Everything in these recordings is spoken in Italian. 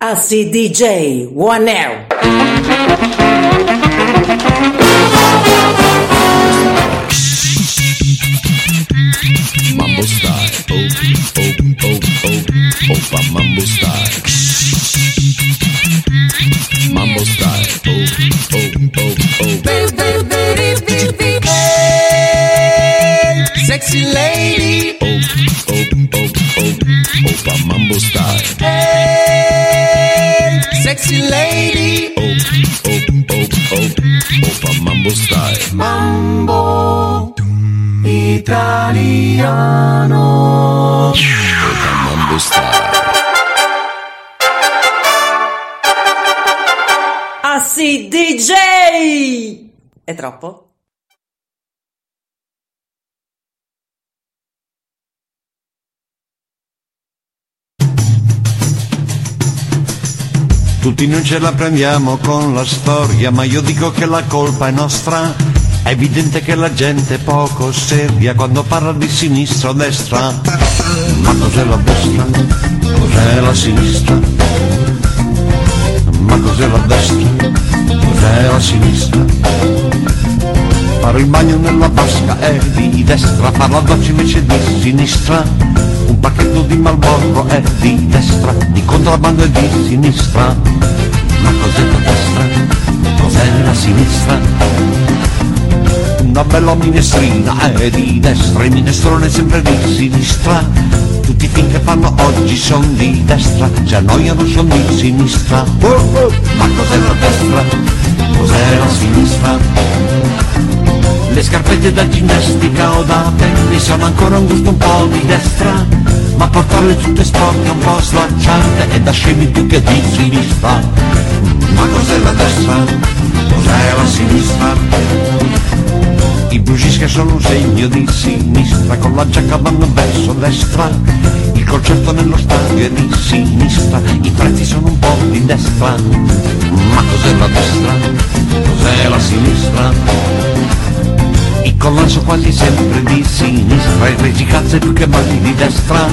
Acid DJ One Air. Mambo style, oh, oh, oh, oh, opa mambo style. Mambo style, oh, oh, oh, oh. Sexy lady, Oh, oh, oh, oh, opa mambo style. hey, sexy lady, Oh, oh, oh, oh, opa mambo style. mambo italiano. Opa mambo style. Acid DJ! È troppo? Tutti noi ce la prendiamo con la storia, ma io dico che la colpa è nostra. È evidente che la gente è poco seria quando parla di sinistra o destra. Ma cos'è la destra? Cos'è la sinistra? Ma cos'è la destra? Cos'è la sinistra? Fare il bagno nella vasca è di destra, fare la doccia invece di sinistra. Un pacchetto di Malboro è di destra, di contrabbando è di sinistra. Ma cos'è la destra? Cos'è la sinistra? Una bella minestrina è di destra, il minestrone è sempre di sinistra. Tutti i film che fanno oggi sono di destra, se annoiano sono di sinistra. Ma cos'è la destra? Cos'è la sinistra? Le scarpette da ginnastica o da tennis sono ancora un gusto un po' di destra Portarle tutte sporche un po' slacciate è da scemi più che di sinistra Ma cos'è la destra? Cos'è la sinistra? I Brugisca sono un segno di sinistra Con la giacca vanno verso destra Il concerto nello stadio è di sinistra I prezzi sono un po' di destra Ma cos'è la destra? Cos'è la sinistra? Collanzo quasi sempre di sinistra, il regicazzo è più che mai di destra,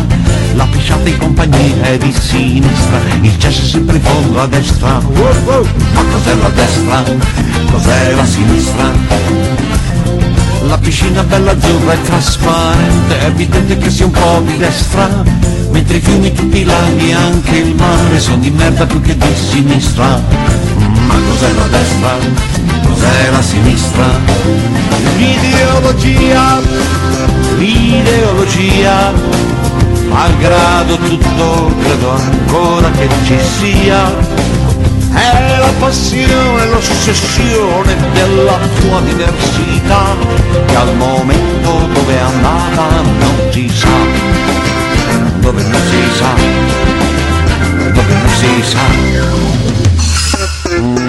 la pisciata in compagnia è di sinistra, il cesso è sempre in fondo a destra. Ma cos'è la destra? Cos'è la sinistra? La piscina bella azzurra è trasparente, è evidente che sia un po' di destra, mentre i fiumi, tutti i laghi e anche il mare sono di merda più che di sinistra. Ma cos'è la destra? Cos'è la sinistra? L'ideologia, l'ideologia, malgrado tutto credo ancora che ci sia. È la passione, l'ossessione della tua diversità, che al momento dove è andata non si sa, dove non si sa, dove non si sa.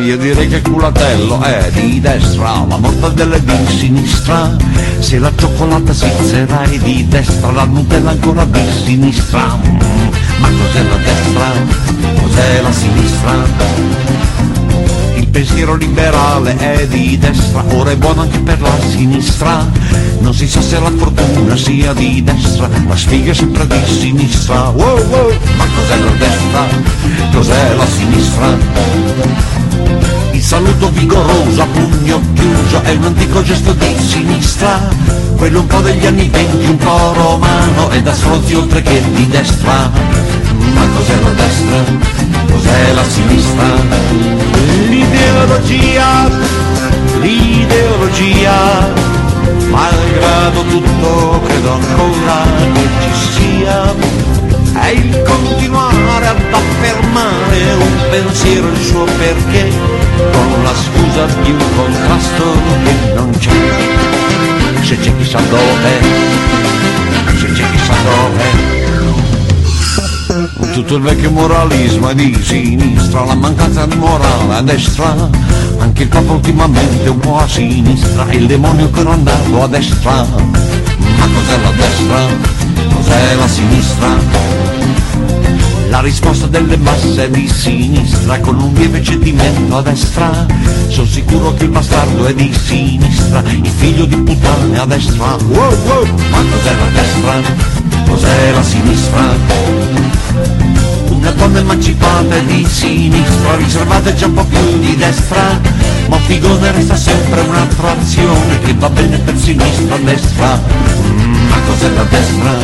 Io direi che culatello è di destra, la mortadella è di sinistra. Se la cioccolata svizzera è di destra, la Nutella ancora di sinistra. Ma cos'è la destra? Cos'è la sinistra? Il pensiero liberale è di destra, ora è buono anche per la sinistra. Non si sa se la fortuna sia di destra, la sfiga è sempre di sinistra. Wow, wow. Ma cos'è la destra? Cos'è la sinistra? Il saluto vigoroso a pugno chiuso è un antico gesto di sinistra, quello un po' degli anni venti, un po' romano e da stronzi oltre che di destra. Ma cos'è la destra? Cos'è la sinistra? L'ideologia, l'ideologia, malgrado tutto credo ancora che ci sia. È il continuare ad affermare un pensiero il suo perché con la scusa di un contrasto che non c'è. Se c'è chissà dove se c'è chissà dove tutto il vecchio moralismo è di sinistra la mancanza di morale a destra anche il Papa ultimamente un po' a sinistra il demonio ancora andato a destra ma cos'è la destra? Cos'è la sinistra? La risposta delle masse è di sinistra con un lieve cedimento a destra. Sono sicuro che il bastardo è di sinistra, il figlio di puttana è a destra. Wow, wow. Ma cos'è la destra? Cos'è la sinistra? Emancipata è di sinistra riservata già un po' più di destra ma Figone resta sempre un'attrazione che va bene per sinistra destra Mm, ma cos'è la destra?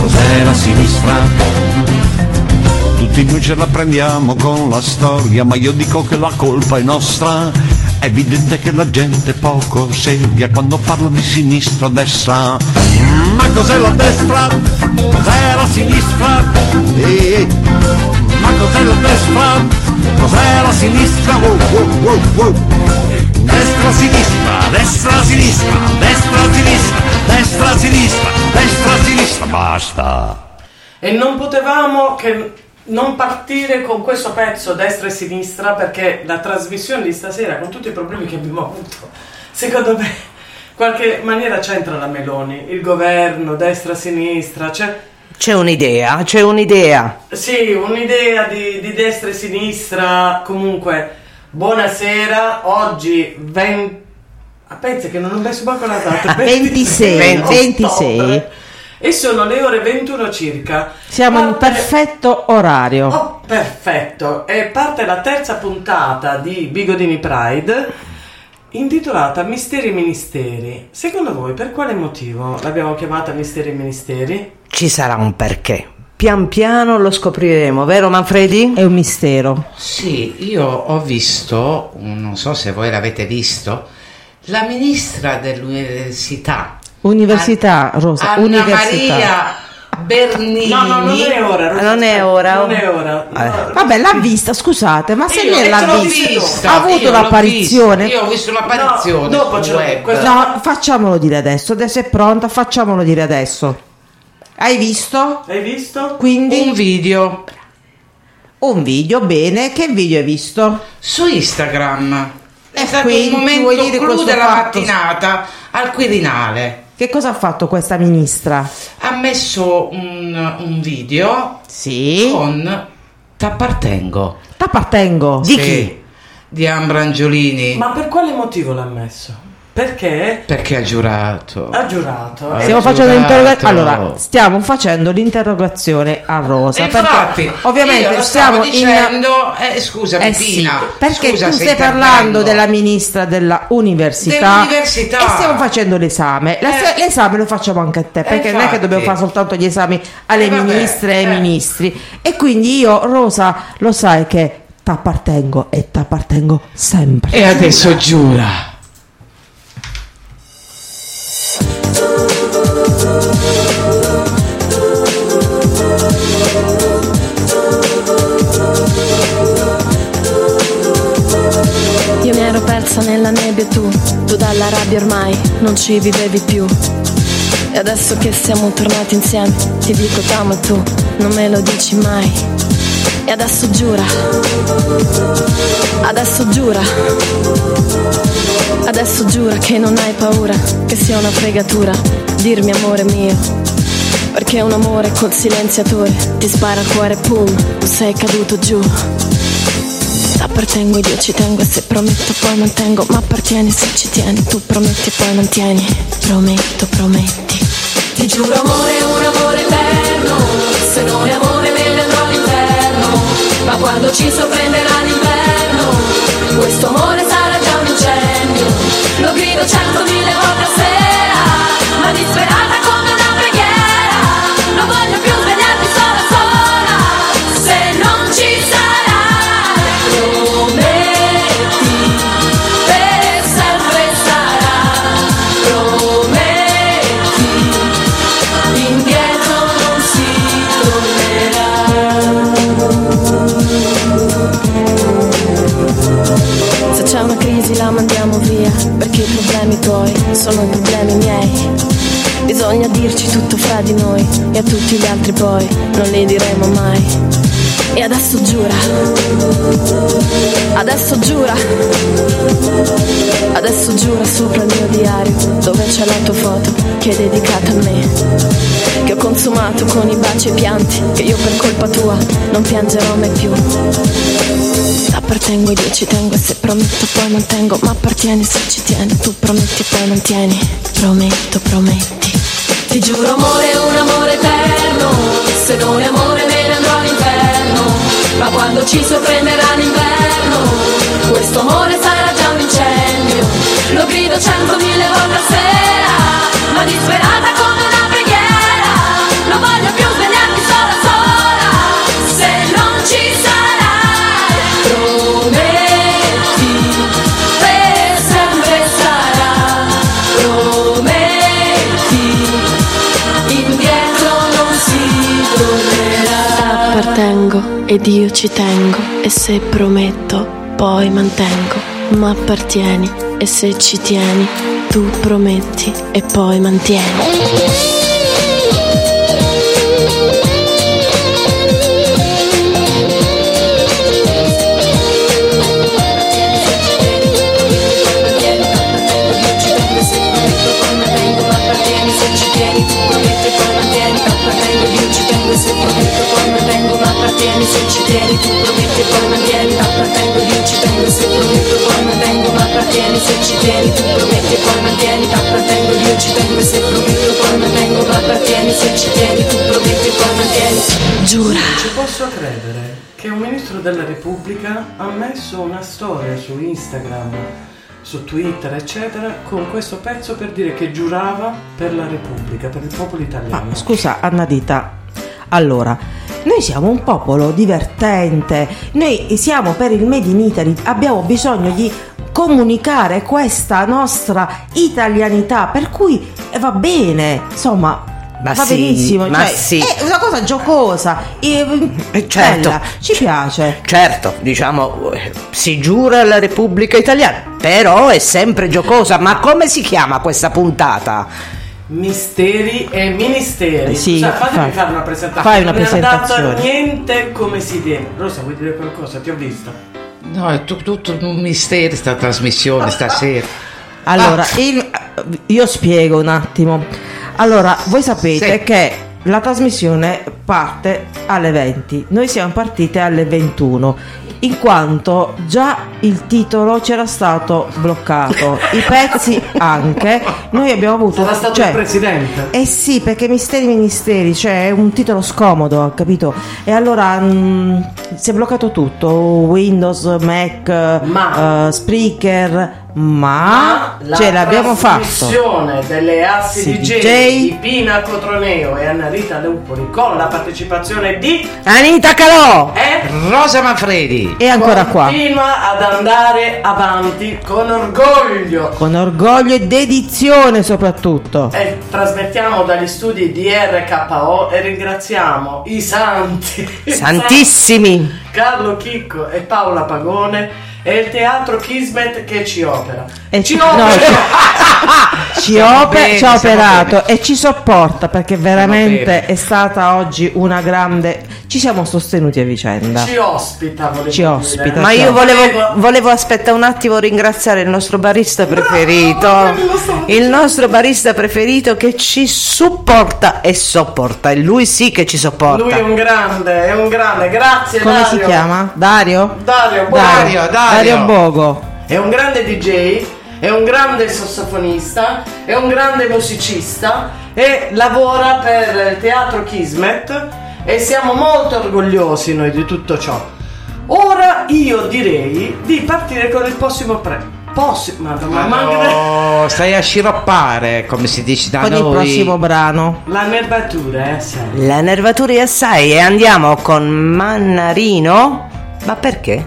cos'è la sinistra? Tutti noi ce la prendiamo con la storia, ma io dico che la colpa è nostra. È evidente che la gente poco seria quando parla di sinistra destra. Mm, Ma cos'è la destra? Cos'è la sinistra? Eh, ma cos'è la destra? Cos'è la sinistra? Wow, wow, wow. Destra, sinistra, destra, sinistra, destra, sinistra, destra, sinistra, destra, sinistra. Basta. E non potevamo che non partire con questo pezzo destra e sinistra perché la trasmissione di stasera, con tutti i problemi che abbiamo avuto, secondo me, in qualche maniera c'entra la Meloni, il governo, destra, sinistra, c'è C'è un'idea, c'è un'idea. sì, un'idea di, di destra e sinistra. Comunque, buonasera, oggi 20... Ah, pensa che non ho messo manco la data. 26, ottobre. 26. E sono le ore 21 circa. Siamo in Parte- perfetto orario. Oh, perfetto. E parte la terza puntata di Bigodini Pride intitolata Misteri Ministeri. Secondo voi per quale motivo l'abbiamo chiamata Misteri Ministeri? Ci sarà un perché. Pian piano lo scopriremo, vero Manfredi? È un mistero. Sì, io ho visto, non so se voi l'avete visto, la ministra dell'università. Università, Rosa, Anna università. Maria Bernini. No, no, non è ora. Rosa, Non è ora. Non è ora. Vabbè. Vabbè, l'ha vista, scusate, ma se lei l'ha l'ho vista, ha avuto l'apparizione. vista, Io ho visto l'apparizione. No, dopo ce l'ho- web. questo- No, facciamolo dire adesso. Adesso è pronta, facciamolo dire adesso. Hai visto? Hai visto? Quindi Un video un video, bene. Che video hai visto? su Instagram. È E stato quindi il momento clou della fatto? mattinata al Quirinale. Che cosa ha fatto questa ministra? Ha messo un, un video Sì. con T'appartengo. T'appartengo. Di Sì, chi? Di Ambra Angiolini. Ma per quale motivo l'ha messo? Perché Perché ha giurato. ha giurato. Eh, Stiamo giurato. facendo l'interrogazione. Allora, stiamo facendo l'interrogazione a Rosa. Infatti, perché ovviamente io lo stiamo stavo in. dicendo, eh, scusa, Eh sì, perché scusa tu stai parlando della ministra della università, Dell'università. e stiamo facendo l'esame. La- Eh. L'esame lo facciamo anche a te, perché non è che dobbiamo fare soltanto gli esami alle Eh, ministre e ai eh. ministri. E quindi io, Rosa, lo sai che t'appartengo e t'appartengo sempre. E adesso giura. Persa nella nebbia tu, tu dalla rabbia ormai non ci vivevi più. E adesso che siamo tornati insieme, ti dico t'amo tu non me lo dici mai. E adesso giura, adesso giura, adesso giura che non hai paura, che sia una fregatura, dirmi amore mio. Perché un amore col silenziatore ti spara al cuore, pum, sei caduto giù. T'appartengo ed io ci tengo e se prometto poi mantengo Ma appartieni se ci tieni, tu prometti e poi mantieni. Prometto, prometti. Ti giuro amore, un amore eterno Se non è amore me ne andrò all'inferno Ma quando ci sorprenderà l'inverno Questo amore sarà già un incendio. Lo grido centomila volte a sera problemi tuoi sono problemi miei Bisogna dirci tutto fra di noi E a tutti gli altri poi non li diremo mai e adesso giura, adesso giura, adesso giura sopra il mio diario dove c'è la tua foto che è dedicata a me. Che ho consumato con i baci e i pianti, che io per colpa tua non piangerò mai più appartengo, io ci tengo e se prometto poi mantengo, ma appartieni se ci tieni, tu prometti poi mantieni, prometto, prometti. Ti giuro amore, è un amore eterno, se non è amore me ne andrò all'inferno, ma quando ci sorprenderà l'inverno, questo amore sarà già un incendio, lo grido centomila volte a sera, ma disperata come ed io ci tengo, e se prometto, poi mantengo. Ma appartieni, e se ci tieni, tu prometti e poi mantieni. Appartieni se ci tieni, tu prometti e poi mantieni, appartengo io ci tengo se prometto poi mantengo, ma appartieni se ci tieni, tu prometti e poi mantieni, appartengo io ci tengo se prometto poi mantengo, ma appartieni se ci tieni, tu prometti e poi mantieni. Giura. Ci posso credere che un ministro della Repubblica ha messo una storia su Instagram, su Twitter, eccetera, con questo pezzo per dire che giurava per la Repubblica, per il popolo italiano. Scusa, Annadita. Allora, noi siamo un popolo divertente, noi siamo per il Made in Italy, abbiamo bisogno di comunicare questa nostra italianità, per cui va bene, insomma. Ma va sì, benissimo, ma cioè, sì. è una cosa giocosa, e, Eh, certo. bella, ci piace. Certo, diciamo, si giura alla Repubblica Italiana, però è sempre giocosa. Ma come si chiama questa puntata? Misteri e ministeri. Sì, Scusa, fatemi fai- fare una presentazione. fai una Non è presentazione. andata niente come si deve. Rosa, vuoi dire qualcosa? Ti ho vista. No, è tu- tutto un mistero sta trasmissione stasera. Allora, Ah. il- io spiego un attimo. Allora, voi sapete Sì. che la trasmissione parte alle 20, noi siamo partite alle 21, in quanto già il titolo c'era stato bloccato, i pezzi anche, noi abbiamo avuto... Sarà stato cioè- il presidente. eh sì, perché Misteri Ministeri, cioè è un titolo scomodo, capito? E allora mm, si è bloccato tutto, Windows, Mac, Ma- eh, Spreaker, ma, la ce l'abbiamo fatto. trasmissione delle assi Sì, DJ, DJ. di Pina Cotroneo e Anna Rita Leupoli con la partecipazione di Anita Calò! e Rosa Manfredi. E ancora qua, continua ad andare avanti con orgoglio con orgoglio e dedizione soprattutto. e trasmettiamo dagli studi di RKO e ringraziamo i santi Santissimi! Carlo Chicco e Paola Pagone e il teatro Kismet che ci opera E ci no, opera ci- ci, Siamo ope- bene, ci ha operato e ci sopporta perché veramente è stata oggi una grande. Ci siamo sostenuti a vicenda. ci ospita Ci dire. ospita, Ma io volevo, volevo aspettare un attimo ringraziare il nostro barista preferito, il nostro barista preferito che ci supporta e sopporta, e lui sì che ci sopporta. lui è un grande è un grande grazie Come si Dario. chiama? Dario? Dario, Dario, Dario. Dario Bogo. È un grande DJ, è un grande sassofonista, è un grande musicista e lavora per il teatro Kismet e siamo molto orgogliosi noi di tutto ciò. Ora io direi di partire con il prossimo pre. Prossimo, Ma ma, no, stai a sciroppare, come si dice da Con noi. il prossimo brano. la nervatura, eh, sai. La nervatura è assai e andiamo con Mannarino. Ma perché?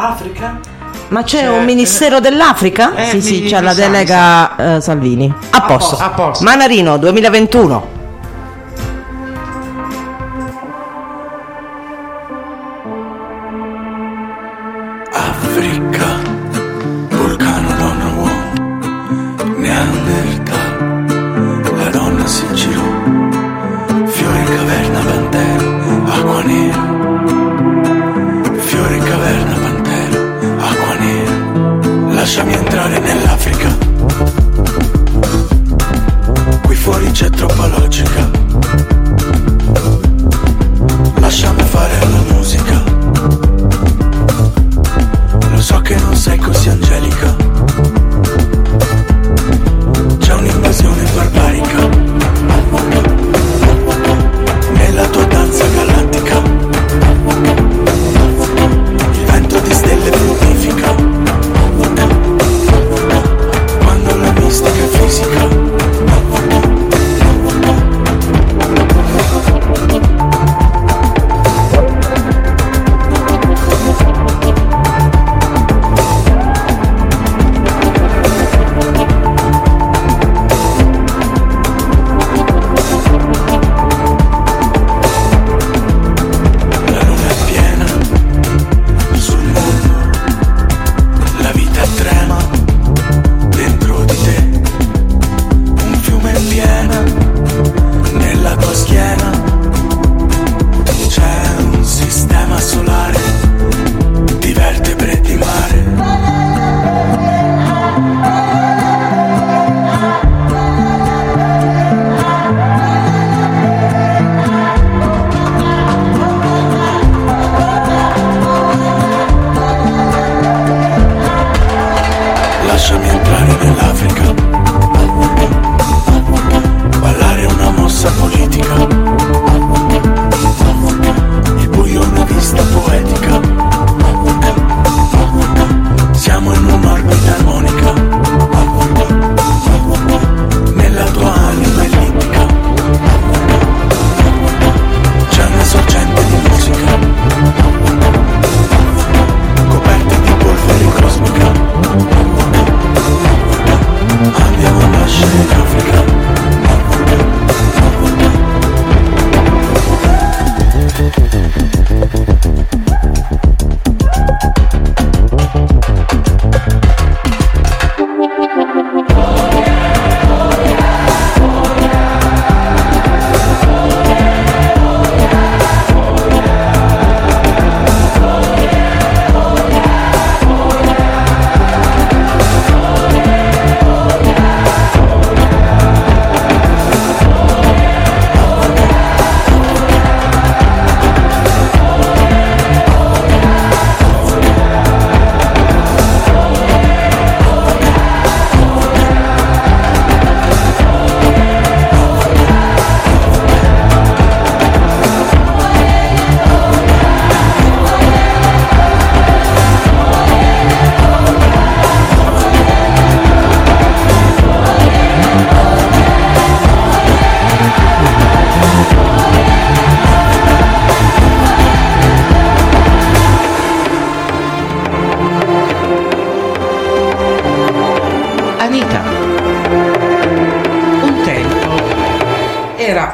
Africa? Ma c'è C'è- un ministero dell'Africa? Eh, sì, sì, c'ha la delega eh, Salvini. A posto. a posto. Manarino 2021.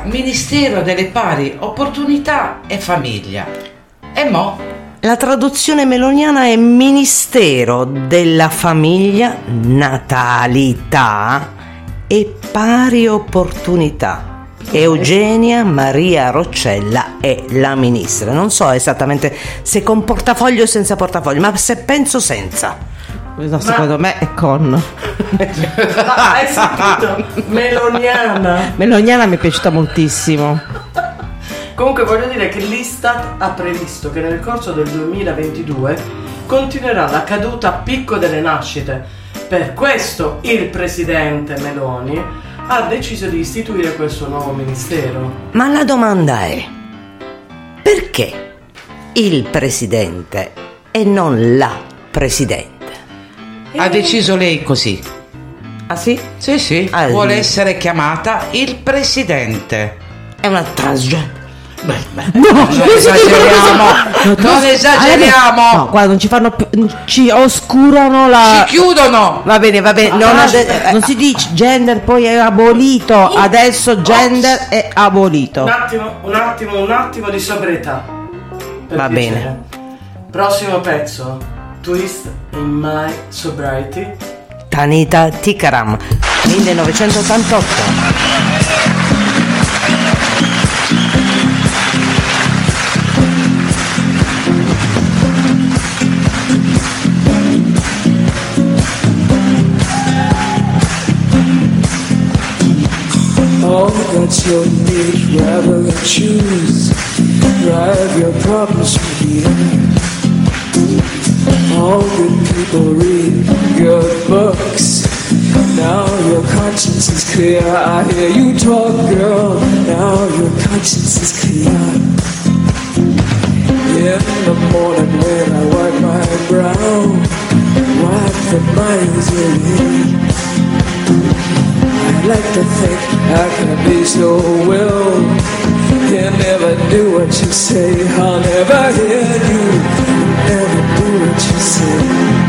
Ministero delle Pari Opportunità e Famiglia. E mo? La traduzione meloniana è Ministero della Famiglia, Natalità e Pari Opportunità. Eugenia Maria Roccella è la ministra. Non so esattamente se con portafoglio o senza portafoglio, ma se penso senza. No, secondo me è con. Ah, hai sentito? Meloniana. Meloniana mi è piaciuta moltissimo. Comunque voglio dire che l'Istat ha previsto che nel corso del 2022 continuerà la caduta a picco delle nascite. Per questo il presidente Meloni ha deciso di istituire questo nuovo ministero. Ma la domanda è: perché il presidente e non la presidente? Ha deciso lei così. Ah sì? Sì, sì. Ah, Vuole sì. essere chiamata il presidente. È una transgender. Non esageriamo. Non esageriamo. No, guarda, non ci fanno più. Ci oscurano la. Ci chiudono. Va bene, va bene. Non, Non, ade- non si dice gender, poi è abolito. Adesso gender è abolito. Un attimo, un attimo, un attimo di sobrietà. Va piacere. bene. Prossimo pezzo. Twist in My Sobriety. Tanita Tikaram 1988 All that's your need, rather than choose. Drive your problems from good people read good books. Now your conscience is clear. I hear you talk, girl. Now your conscience is clear. In the morning when I wipe my brow, wipe the away. I like to think I can be so well. You never do what you say. I'll never hear you. Never do what you say.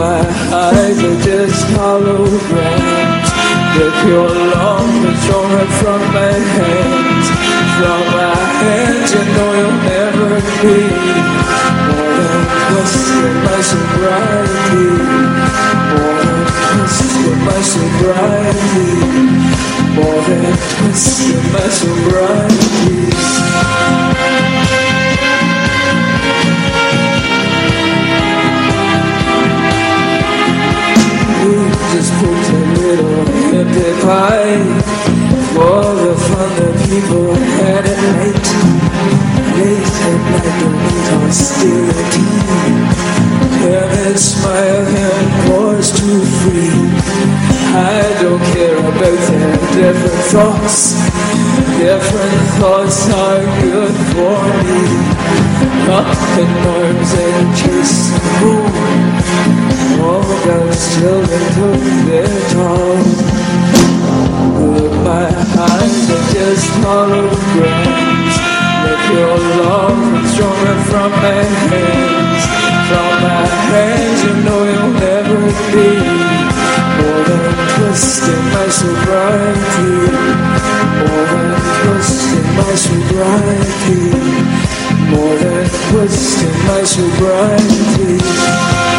Look, my eyes are just holograms. The pure love is drawn from my hands. From my hands, you know you'll never be more than twisted my sobriety. More than twisted my sobriety. More than twisted my sobriety. Just put a little hippie pie for the fun that people had at night. Late at night, don't need hostility. Heaven smile and pours to free. I don't care about their different thoughts. Different thoughts are good for me. Up in arms and chase the moon. All those children took their toll. Look, my eyes are just holograms. Look, your love is stronger from my hands. From my hands, you know you'll never be more than twisting my sobriety. More than twisting my sobriety. More than twisting my sobriety.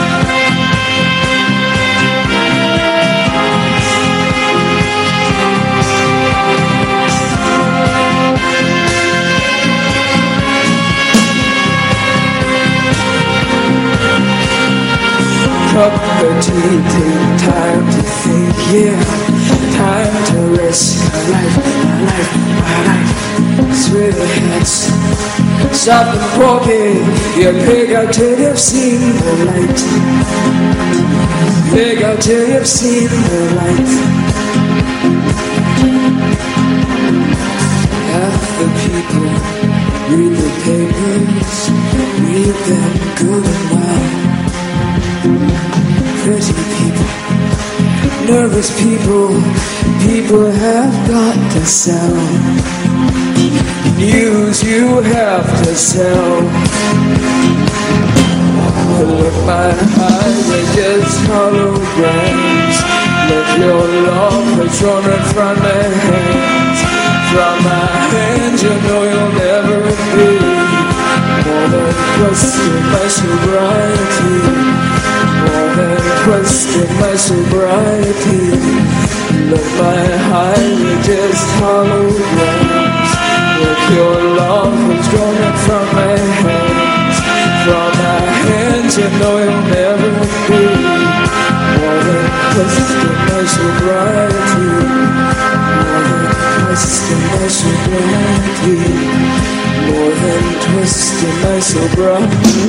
Take time to think, yeah. Time to risk my life, my life, my life. Switch the heads, stop and walking. You pick out till you've seen the light. Pick out till you've seen the light. Half the people read the papers, read them good and well pretty people, nervous people, people have got to sell. News you have to sell. Look, my eyes are just holograms. Let your love is running from my hands From my hands you know you'll never be More than question my sobriety Than question my sobriety. Look my highway just holograms With your love running from my hands. From my hands you know you'll never be. More than question my sobriety. More than question my sobriety. More than twisting my sobriety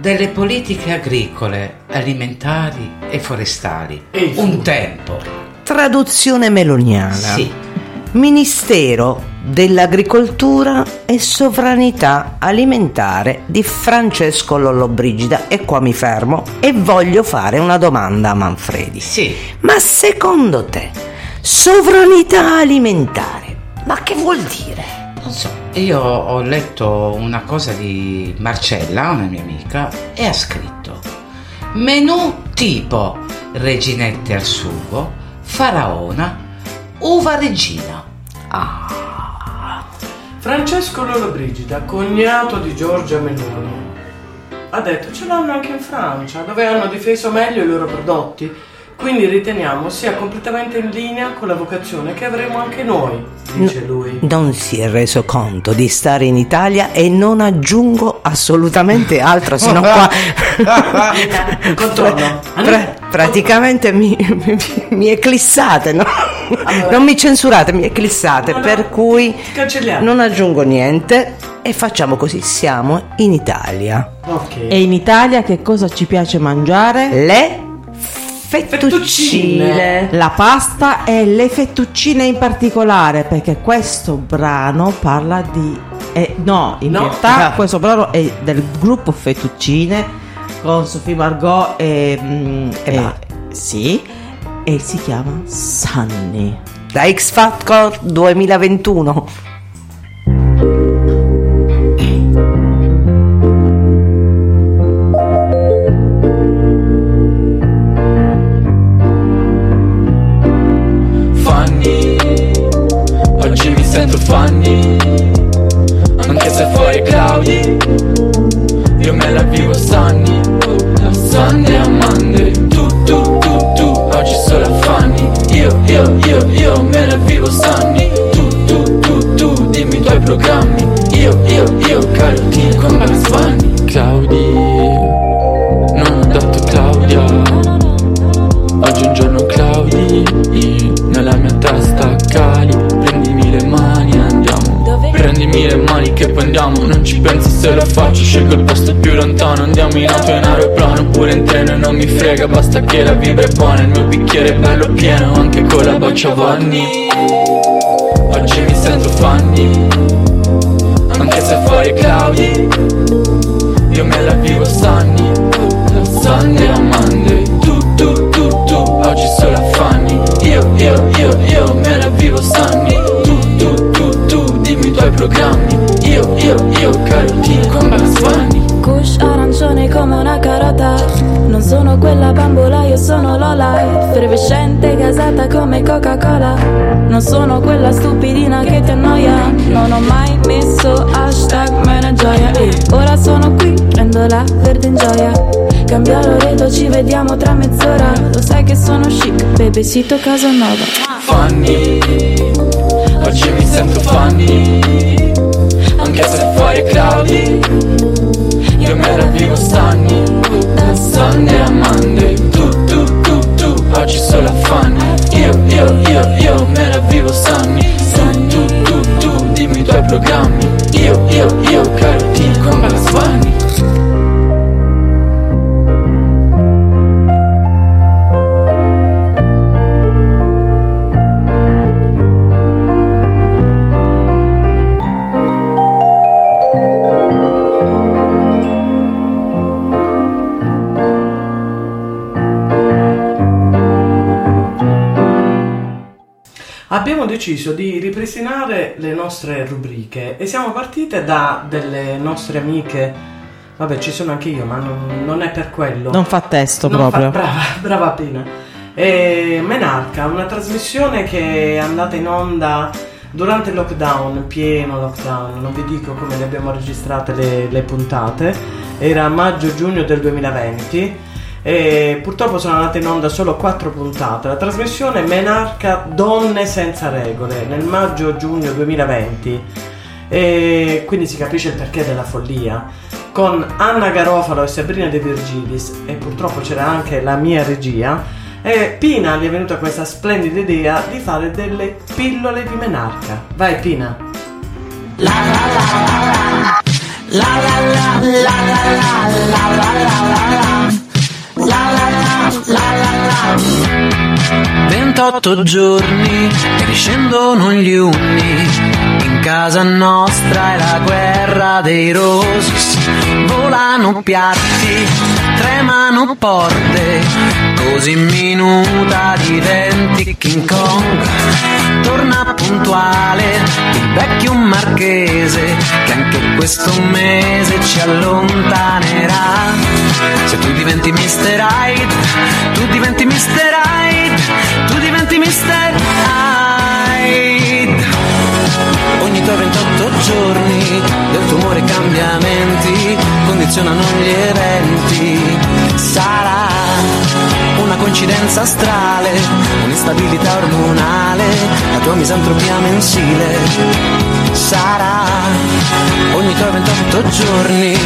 delle politiche agricole, alimentari e forestali. E Un tempo. Traduzione meloniana. Sì. Ministero dell'Agricoltura e Sovranità Alimentare di Francesco Lollobrigida. E qua mi fermo e voglio fare una domanda a Manfredi. Sì. Ma secondo te, sovranità alimentare, ma che vuol dire? Non so, io ho letto una cosa di Marcella, una mia amica, e ha scritto menù tipo reginette al sugo, faraona, uva regina. Francesco Lollobrigida, cognato di Giorgia Meloni, ha detto ce l'hanno anche in Francia, dove hanno difeso meglio i loro prodotti. Quindi riteniamo sia completamente in linea con la vocazione che avremo anche noi, dice lui. Non si è reso conto di stare in Italia e non aggiungo assolutamente altro, se no qua Contorno. Pra- praticamente mi, mi, mi eclissate, no? Allora. Non mi censurate, mi eclissate, No, no, per cui non aggiungo niente e facciamo così, siamo in Italia. Ok. E in Italia che cosa ci piace mangiare? Le fettuccine. La pasta e le fettuccine in particolare, perché questo brano parla di... eh, no, in No. realtà questo brano è del gruppo Fettuccine con Sofì Margot e... mm, E va. sì, e si chiama Sunny. Da X Factor 2021. Sento Fanny. Anche se fuori Claudi Io me la vivo Sunny. Sunday a Monday. Tu, tu, tu, tu Oggi solo a Io, io, io, io me la vivo Sunny. Tu, tu, tu, tu Dimmi i tuoi programmi. Io, io, io Carotine con andiamo Non ci penso se lo faccio Scelgo il posto più lontano. Andiamo in auto in aeroplano Oppure in treno non mi frega Basta che la vibra è buona. Il mio bicchiere è bello pieno Anche con la boccia Vanni. Oggi mi sento Fanny Anche se fuori Claudi Io me la vivo Sunny Sunday a Monday. Tu, tu, tu, tu Oggi solo a Fanny Io, io, io, io Me la vivo Sunny. Tu, tu, tu, tu Dimmi i tuoi programmi io, io Carotine con Bugs Kush arancione come una carota. Non sono quella bambola, io sono Lola. Effervescente, gasata come Coca-Cola. Non sono quella stupidina che ti annoia. Non ho mai messo hashtag mena gioia E ora sono qui, prendo la verde in gioia. Cambia l'oreto, ci vediamo tra mezz'ora. Lo sai che sono chic, bebesito Casanova Fanny Oggi mi sento Fanny Anche se fuori Claudi Io vivo Sunny. Sunday a Monday. Tu, tu, tu, tu Oggi solo a Fanny Io, io, io, io Me la vivo Sunny. Tu, tu, tu, tu Dimmi i tuoi programmi deciso di ripristinare le nostre rubriche e siamo partite da delle nostre amiche. Vabbè, ci sono anche io, ma non, non è per quello. Non fa testo Non proprio. fa- brava, brava Pina. E Menarca, una trasmissione che è andata in onda durante il lockdown, pieno lockdown, non vi dico come le abbiamo registrate le, le puntate, era maggio-giugno del 2020 e purtroppo sono andate in onda solo quattro puntate. La trasmissione Menarca Donne senza regole nel maggio-giugno 2020 e quindi si capisce il perché della follia. Con Anna Garofalo e Sabrina De Virgilis e purtroppo c'era anche la mia regia e Pina gli è venuta questa splendida idea di fare delle pillole di menarca. Vai Pina. La la la la. La la la la la la la la la 28 giorni riscendono gli unni. In casa nostra è la guerra dei rossi. Volano piatti, tremano porte. Così minuta diventi King Kong. Torna puntuale il vecchio marchese che anche questo mese ci allontanerà. Se tu diventi Mr. Hyde, tu diventi Mr. Hyde, tu diventi Mr. Hyde. Ogni tuoi 28 giorni condizionano gli eventi. Sarà una coincidenza astrale, un'instabilità ormonale, la tua misantropia mensile. Sarà ogni tuoi 28 giorni,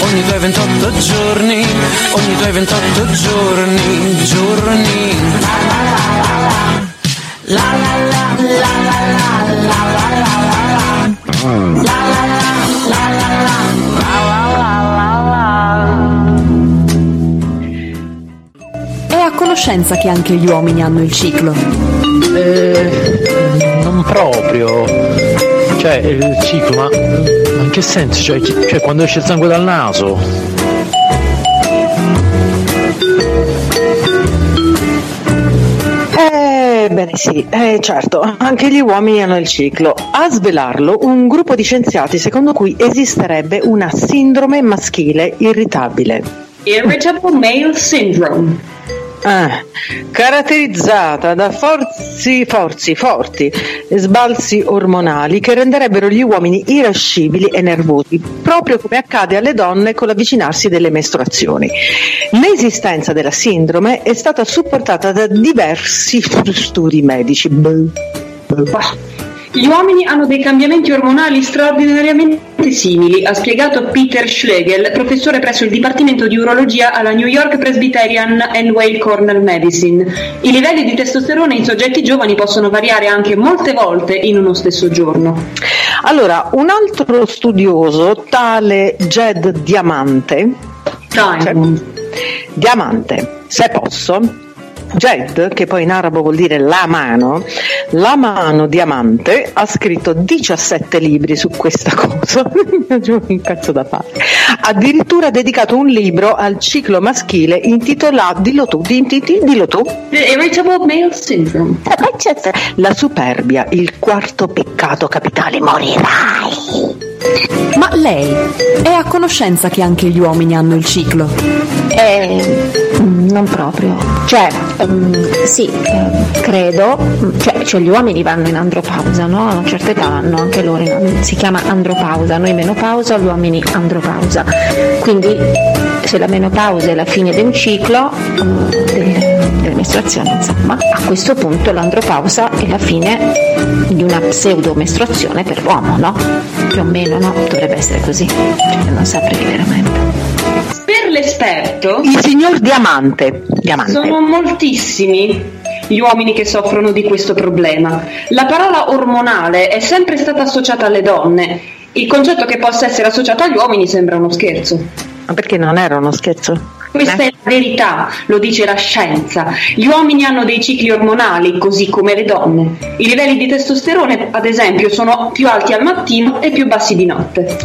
ogni tuoi 28 giorni, ogni tuoi 28 giorni, giorni. La la la la la la la la la la la la la la È a conoscenza che anche gli uomini hanno il ciclo. Eh, non proprio. Cioè, il ciclo, ma, ma in che senso? Cioè, cioè, quando esce il sangue dal naso? Ebbene sì, eh, certo, anche gli uomini hanno il ciclo. A svelarlo un gruppo di scienziati secondo cui esisterebbe una sindrome maschile irritabile. Irritable Male Syndrome. Ah, caratterizzata da forzi, forzi forti sbalzi ormonali che renderebbero gli uomini irascibili e nervosi, proprio come accade alle donne con l'avvicinarsi delle mestruazioni. L'esistenza della sindrome è stata supportata da diversi studi medici. Boh. Gli uomini hanno dei cambiamenti ormonali straordinariamente simili, ha spiegato Peter Schlegel, professore presso il Dipartimento di Urologia alla New York Presbyterian and Weill Cornell Medicine. I livelli di testosterone in soggetti giovani possono variare anche molte volte in uno stesso giorno. Allora, un altro studioso, tale Jed Diamante, cioè, Diamante, se posso, Jed, che poi in arabo vuol dire la mano, la mano diamante, ha scritto 17 libri su questa cosa, un cazzo da fare. Addirittura ha dedicato un libro al ciclo maschile intitolato, dillo tu, di- di- di- dillo tu. The Irritable Male Syndrome. La superbia, il quarto peccato capitale, morirai. Ma lei è a conoscenza che anche gli uomini hanno il ciclo? Eh, non proprio. Cioè, ehm, sì, ehm, credo. Cioè, cioè, gli uomini vanno in andropausa, no? A una certa età vanno anche loro in si chiama andropausa, noi menopausa, gli uomini andropausa. Quindi se la menopausa è la fine di un ciclo delle, delle mestruazioni, insomma, a questo punto l'andropausa è la fine di una pseudo mestruazione per l'uomo, no? Più o meno, no? Dovrebbe essere così. Cioè, non saprei veramente. Per l'esperto, Il signor Diamante. Diamante. sono moltissimi gli uomini che soffrono di questo problema. La parola ormonale è sempre stata associata alle donne. Il concetto che possa essere associato agli uomini sembra uno scherzo. Ma perché non era uno scherzo? Questa è la verità, lo dice la scienza. Gli uomini hanno dei cicli ormonali, così come le donne. I livelli di testosterone, ad esempio, sono più alti al mattino e più bassi di notte.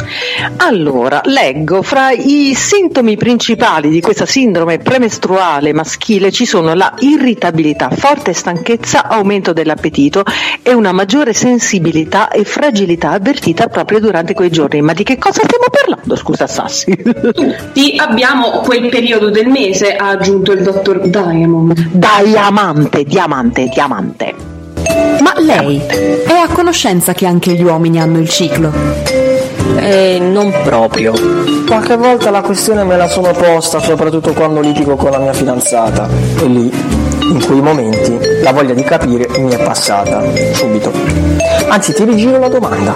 Allora, leggo, fra i sintomi principali di questa sindrome premestruale maschile ci sono la irritabilità, forte stanchezza, aumento dell'appetito e una maggiore sensibilità e fragilità avvertita proprio durante quei giorni. Ma di che cosa stiamo parlando, scusa Sassi? Tutti abbiamo quel periodo del mese, ha aggiunto il dottor Diamond. Diamante, diamante, diamante. Ma lei è a conoscenza che anche gli uomini hanno il ciclo? Eh, non proprio. Qualche volta la questione me la sono posta, soprattutto quando litigo con la mia fidanzata. E lì, in quei momenti, la voglia di capire mi è passata, subito. Anzi, ti rigiro la domanda.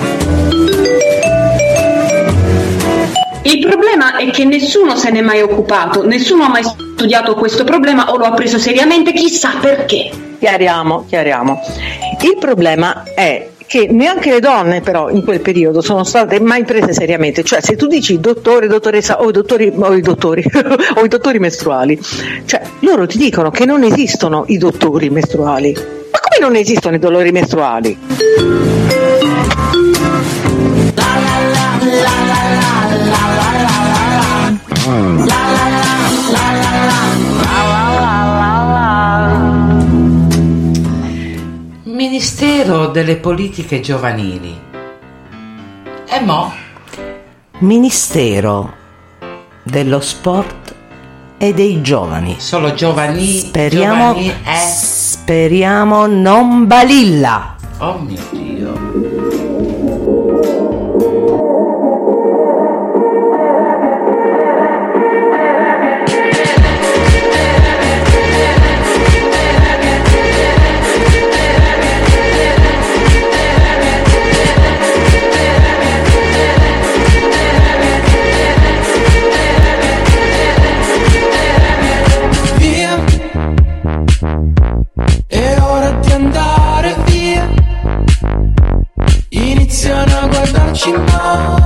Il problema è che nessuno se n'è mai occupato, nessuno ha mai studiato questo problema o lo ha preso seriamente, chissà perché. Chiariamo, chiariamo. Il problema è che neanche le donne però in quel periodo sono state mai prese seriamente, cioè se tu dici dottore, dottoressa o i dottori, o i dottori, o i dottori mestruali, cioè loro ti dicono che non esistono i dottori mestruali. Ma come non esistono i dolori mestruali? Ministero delle politiche giovanili. E mo? Ministero dello sport e dei giovani. Solo giovani. Speriamo, giovani, eh? speriamo non balilla. Oh mio Dio. A guardarci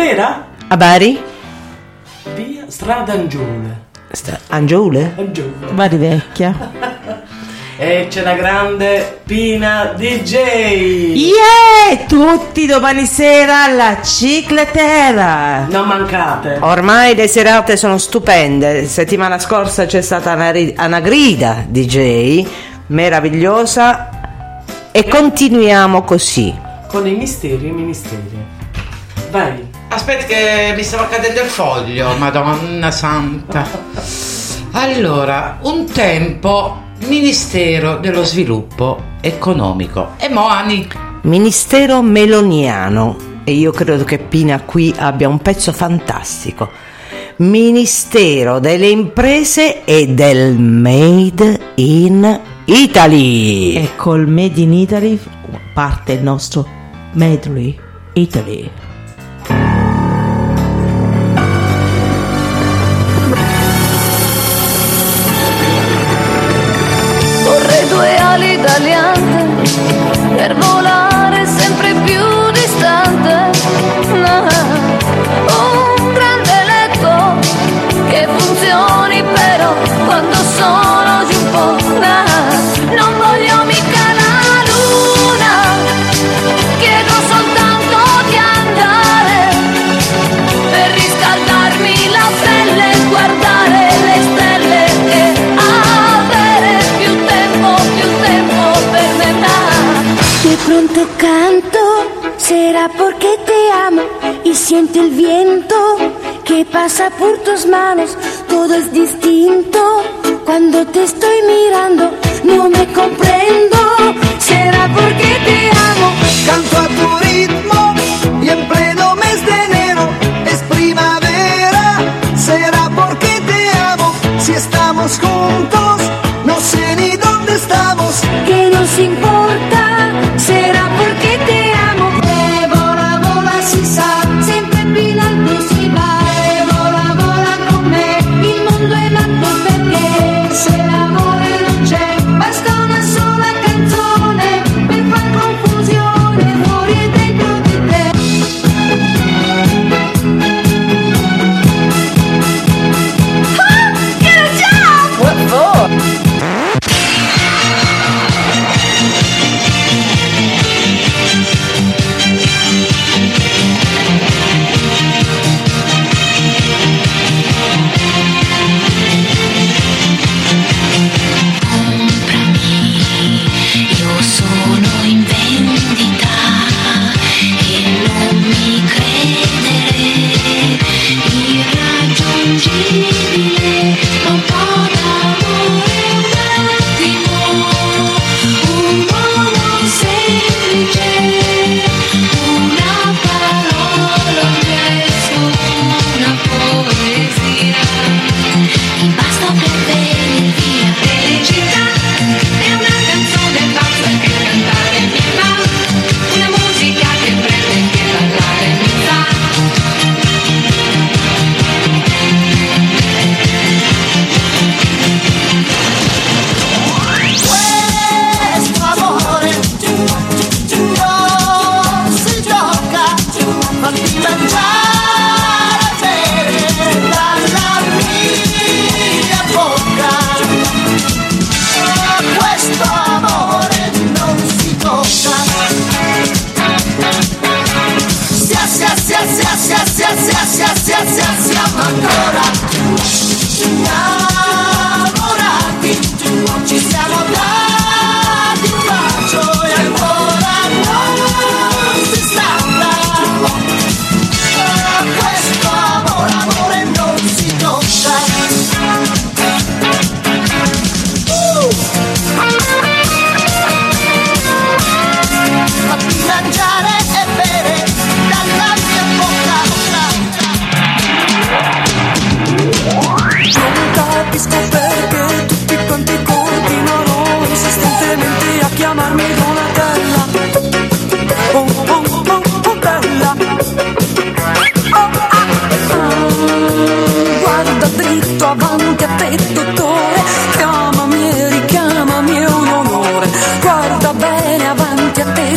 Ciclatera? A Bari? Via Strada Angiole. Sta- Angiole? Angiole. Bari vecchia. E c'è la grande Pina DJ. Yeah! Tutti domani sera alla cicletera. Non mancate. Ormai le serate sono stupende. Settimana scorsa c'è stata Anari- Anagrida DJ, meravigliosa. E continuiamo così. Con i misteri e i ministeri. Vai. Aspetta che mi stava cadendo il foglio, madonna santa. Allora, un tempo Ministero dello Sviluppo Economico. E mo Ani? Ministero Meloniano. E io credo che Pina qui abbia un pezzo fantastico. Ministero delle imprese e del Made in Italy. E col Made in Italy parte il nostro Medley Italy. radiante, pervola. Será porque te amo y siente el viento que pasa por tus manos, todo es distinto. Cuando te estoy mirando, no me comprendo, será porque te amo. Canto a tu ritmo y en pleno mes de enero es primavera. Será porque te amo. Si estamos juntos, no sé ni dónde estamos. ¿Qué nos importa?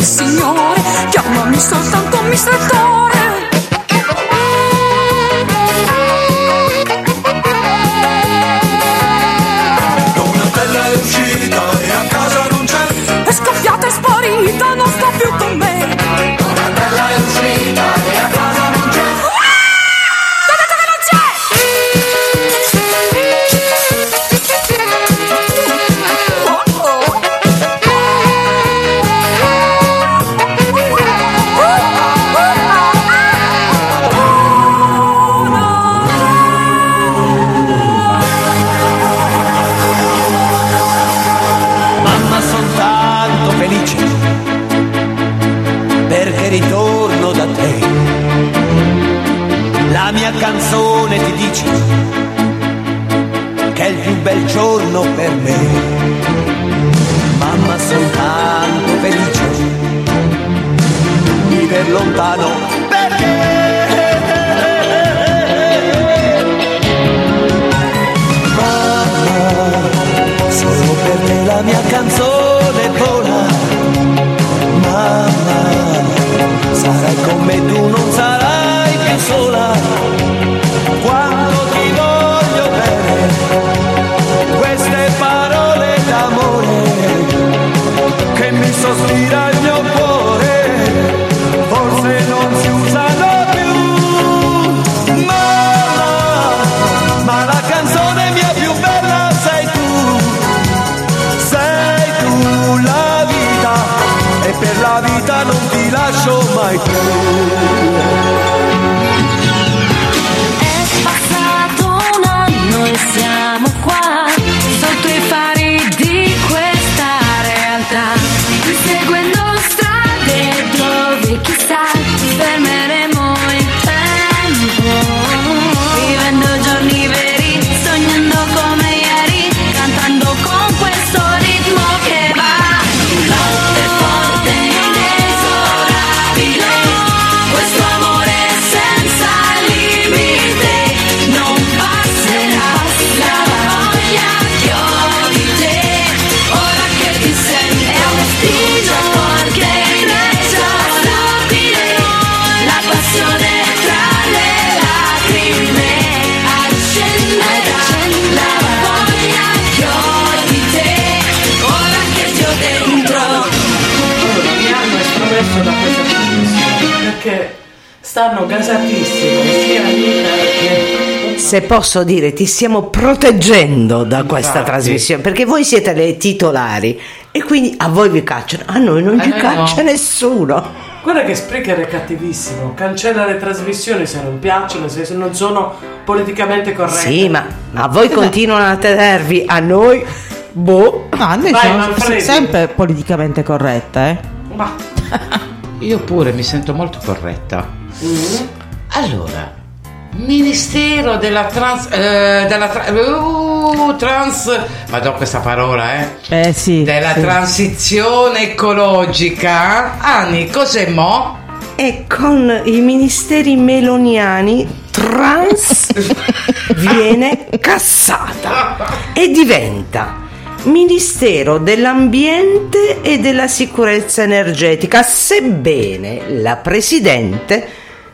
Signore, chiamami soltanto mi sento. segundo. Se posso dire, ti stiamo proteggendo da questa Infatti. trasmissione perché voi siete le titolari e quindi a voi vi cacciano, a noi non A ci caccia no. nessuno. Guarda che Spreaker è cattivissimo, cancella le trasmissioni se non piacciono, se non sono politicamente corrette. Sì, ma, ma a voi continuano a tenervi, a noi, boh. Ma noi Vai, siamo Manfredi. sempre politicamente corrette, eh. Ma Io pure mi sento molto corretta. Mm. Allora, Ministero della Trans. eh, della tra- uh, trans. Vado questa parola, eh. Eh sì. Della sì. transizione ecologica. Anni, cos'è mo? E con i ministeri meloniani trans viene cassata e diventa Ministero dell'Ambiente e della Sicurezza Energetica, sebbene la Presidente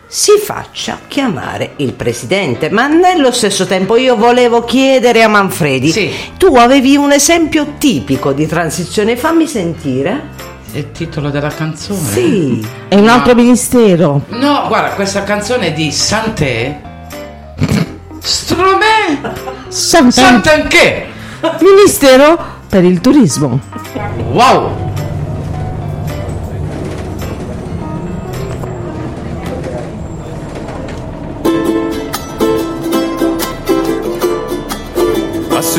si faccia chiamare il Presidente. Ma nello stesso tempo io volevo chiedere a Manfredi, tu avevi un esempio tipico di transizione, fammi sentire. Il titolo della canzone? Sì. È un altro ministero. No, guarda, questa canzone è di Santé. Stromè! Sant'Anché! Ministero per il turismo. Wow!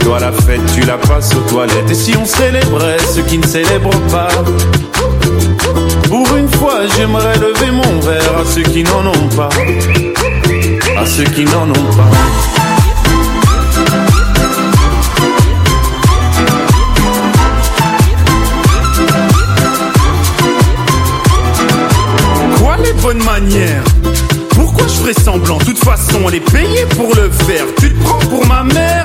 Toi la fête, tu la passes aux toilettes. Et si on célébrait ceux qui ne célèbrent pas Pour une fois, j'aimerais lever mon verre à ceux qui n'en ont pas. À ceux qui n'en ont pas. Quoiles les bonnes manières? Pourquoi je ferais semblant? De toute façon, on est payé pour le faire. Tu te prends pour ma mère?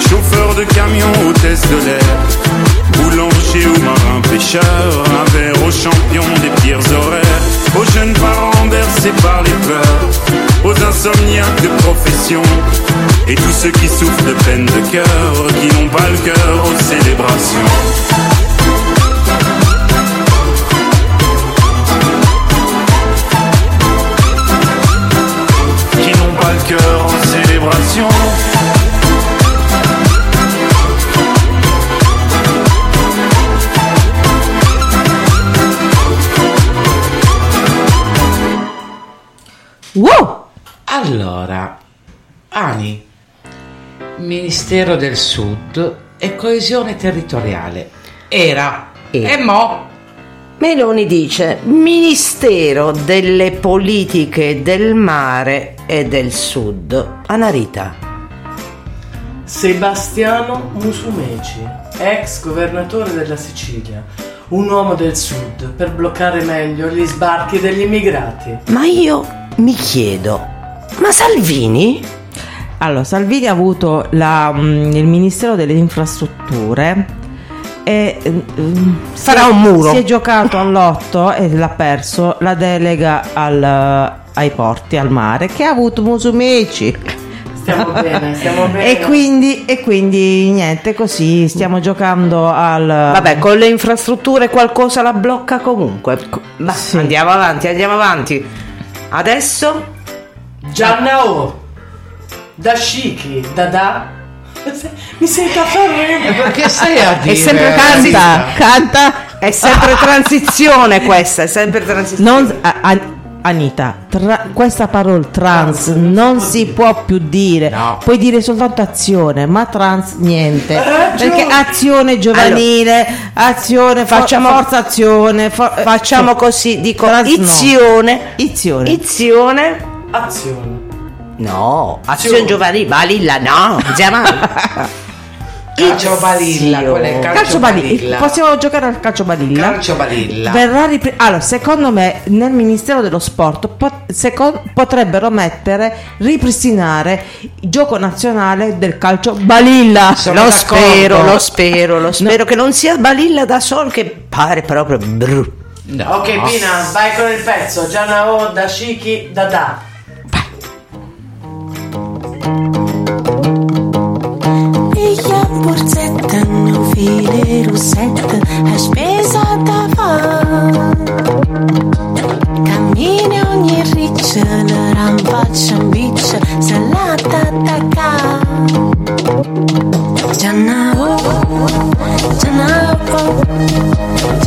Chauffeur de camion, hôtesse de l'air, boulanger ou marin pêcheur, un verre aux champions des pires horaires, aux jeunes parents bercés par les peurs, aux insomniaques de profession, et tous ceux qui souffrent de peine de cœur, qui n'ont pas le cœur aux célébrations. Qui n'ont pas le cœur en célébration. Ministero del Sud e coesione territoriale. Era. E mo? Meloni dice Ministero delle politiche del mare e del sud. Anarita. Sebastiano Musumeci, ex governatore della Sicilia, un uomo del sud per bloccare meglio gli sbarchi degli immigrati. Ma io mi chiedo, ma Salvini? Allora, Salvini ha avuto la, mm, il Ministero delle Infrastrutture e mm, Farà si è- un muro. Si è giocato all'otto e l'ha perso la delega al- ai porti, al mare, che ha avuto Musumeci. Stiamo bene, stiamo bene. E quindi, e quindi niente, così stiamo giocando al... Vabbè, con le infrastrutture qualcosa la blocca comunque. Ma andiamo avanti, andiamo avanti. Adesso Giannao, Dashiki, Dada. Mi sento a. Ma che stai a dire? È sempre Canta, canta. È sempre transizione questa, è sempre transizione. Non, a- a- Anita, tra- questa parola trans non si può più dire. Puoi dire soltanto azione, ma trans niente. Perché azione giovanile, azione, fo- Facciamo- forza azione, fo- eh, Facciamo cioè, così, dico trans no. izione. Izione. Izione. Azione. No, azione giovanile, balilla, no, andiamo avanti. Calcio balilla, è calcio, Calcio balilla. Possiamo giocare al calcio balilla? Calcio balilla. Verrà ripre- allora, secondo me nel Ministero dello Sport po- seco- potrebbero mettere, ripristinare il gioco nazionale del calcio balilla. lo spero, lo spero, lo spero che non sia balilla da sol che pare proprio brutto. Ok, Pina, vai con il pezzo. Giannao, Dashiki, Dada. Via borsetta, non file rossette, è spesa da fare. Cammini ogni riccia, la rampaccia in biccia, se la t'attacca. Giannao, Giannao, Giannao,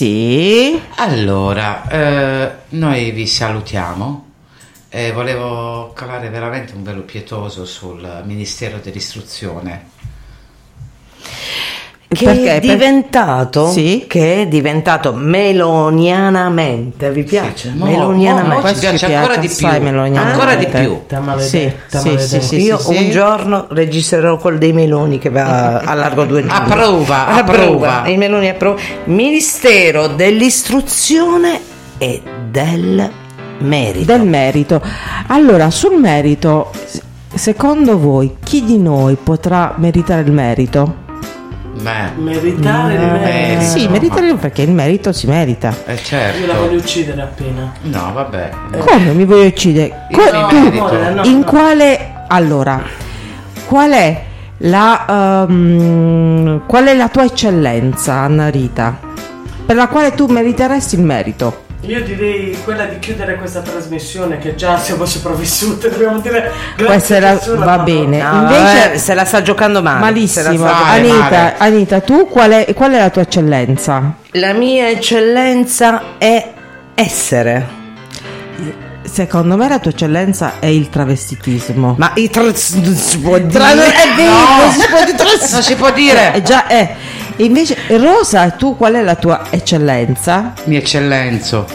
Sì. Allora, eh, noi vi salutiamo. e volevo calare veramente un velo pietoso sul Ministero dell'Istruzione. Che Perché? è diventato Sì. che è diventato melonianamente vi piace? mo- melonianamente mo- ci piace ancora di più. Ancora di più. Sì, sì, sì, sì, io sì, un sì. giorno registrerò quello dei meloni che va a largo due giorni Approva, approva. i meloni approva Ministero dell'istruzione e del merito Del merito. Allora, sul merito, secondo voi chi di noi potrà meritare il merito? Beh, Meritare il Eh, merito. Sì, meritare perché il merito si merita. eh, Io la voglio certo. uccidere appena. No, vabbè. Come mi voglio uccidere? Co- tu- merito. no, in no. quale allora qual è la ehm, qual è la tua eccellenza Anna Rita per la quale tu meriteresti il merito Io direi quella di chiudere questa trasmissione che già siamo sopravvissute, dobbiamo dire grazie la va parola. bene. No, Invece- eh, se la sta giocando male malissimo Anita, male. Anita tu qual è, qual è la tua eccellenza la mia eccellenza è essere secondo me la tua eccellenza è il travestitismo ma i tra- si può dire Tra- è vero, No. non si può dire Non si può dire. Eh, già è invece Rosa tu qual è la tua eccellenza Mia eccellenzo.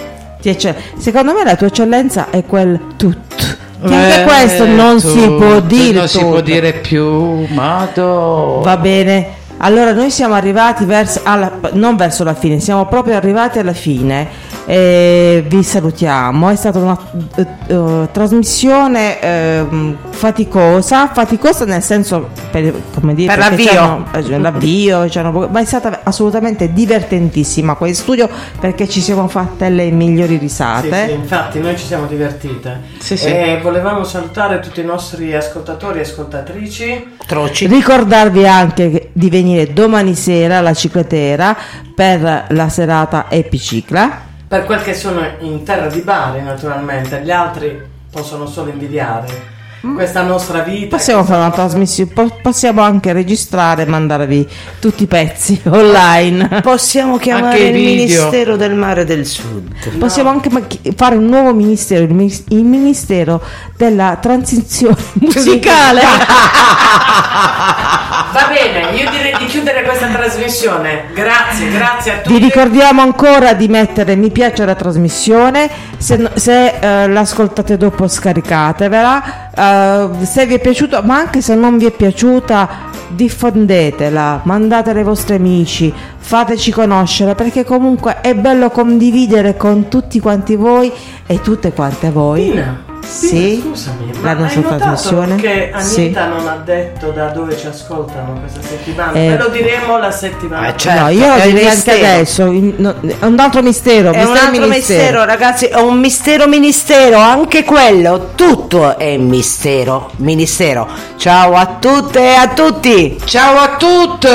Ecce- Secondo me la tua eccellenza è quel tutto. Che Eh, anche questo non si tutto, può dire. Non si può tutto. dire più. Mado. Va bene. Allora noi siamo arrivati verso alla, non verso la fine, siamo proprio arrivati alla fine. E vi salutiamo. È stata una eh, eh, trasmissione ehm, faticosa, faticosa nel senso per, come dire, Per l'avvio. c'erano- eh, l'avvio, c'erano- ma è stata assolutamente divertentissima qua in studio perché ci siamo fatte le migliori Sì, risate. sì, infatti noi ci siamo divertite Sì, sì. e volevamo salutare tutti i nostri ascoltatori e ascoltatrici troci Ricordarvi anche che- di venire domani sera alla cicletera per la serata Epicicla. Per quel che sono in terra di Bari naturalmente. Gli altri possono solo invidiare questa nostra vita Possiamo fare una trasmissione, po- possiamo anche registrare e mandarvi tutti i pezzi online. possiamo chiamare il ministero del mare del sud. Possiamo anche fare un nuovo ministero, il, minis- il ministero della transizione musicale. va bene io direi di chiudere questa trasmissione. Grazie grazie a Vi tutti ricordiamo ancora di mettere mi piace alla trasmissione, se, no- se, eh, l'ascoltate dopo scaricatevela, eh, se vi è piaciuto, ma anche se non vi è piaciuta diffondetela, mandatela ai vostri amici, fateci conoscere perché comunque è bello condividere con tutti quanti voi e tutte quante voi. Tina, Sì, Scusami, ma la hai nostra notato trasmissione. che Anita Sì. non ha detto da dove ci ascoltano questa settimana? Eh, Ve lo diremo la settimana certo, no, io è un direi anche adesso. no, è un altro mistero. È un mistero altro ministero. mistero, ragazzi, è un mistero ministero, anche quello, tutto è mistero, ministero. Ciao a tutte e a tutti. Ciao a tutti.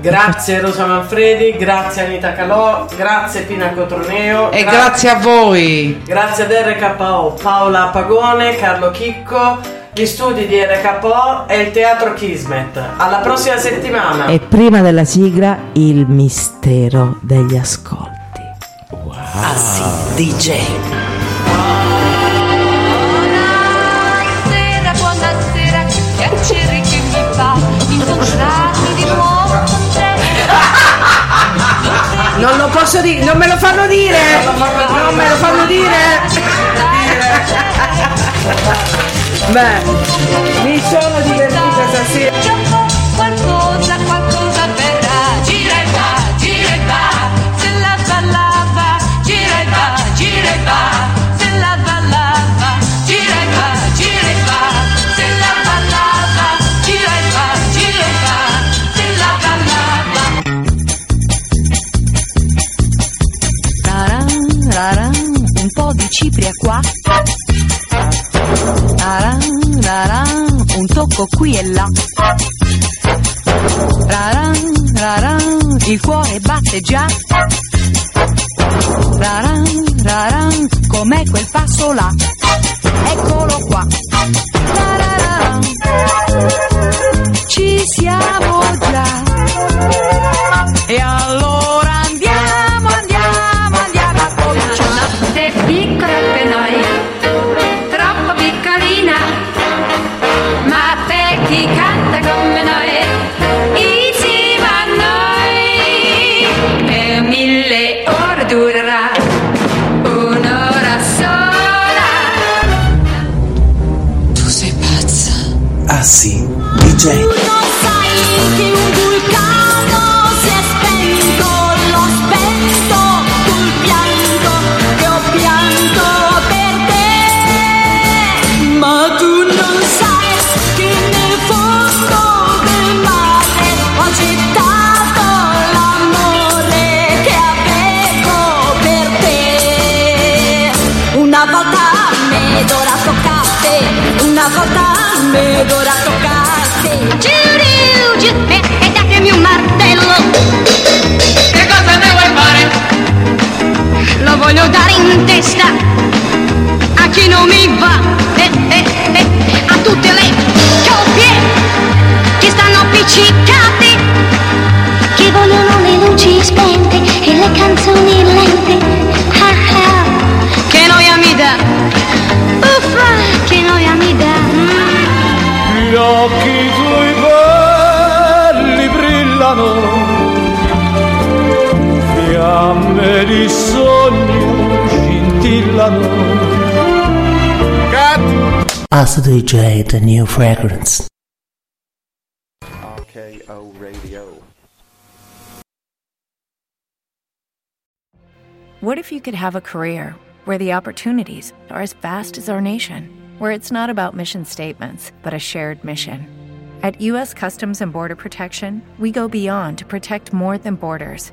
Grazie Rosa Manfredi, grazie Anita Calò, grazie Pina Cotroneo E gra- grazie a voi. Grazie ad RKO, Paola Pagone, Carlo Chicco, gli studi di RKO e il teatro Kismet. Alla prossima settimana. E prima della sigla, il mistero degli ascolti. Ah sì, DJ. Buonasera, buonasera, piacere che mi fa incontrarmi di nuovo con te. Non lo posso dire, non me lo fanno dire. Non me lo fanno dire. Beh, mi sono divertita tocco qui e là. Raran, raran, il cuore batte già. Raran, raran, com'è quel passo là? Eccolo qua. Raran, ci siamo già. E allora Una volta me d'ora toccate, una volta me d'ora toccate. Giù, giù, e, e datemi un martello. Che cosa ne vuoi fare? Lo voglio dare in testa a chi non mi va, eh, eh, eh, a tutte le coppie che stanno appiccicate, che vogliono le luci spente e le canzoni lente. Fiamme di sogno scintillano. Ask DJ the new fragrance. RKO Radio. What if you could have a career where the opportunities are as vast as our nation, where it's not about mission statements, but a shared mission? At U.S. Customs and Border Protection, we go beyond to protect more than borders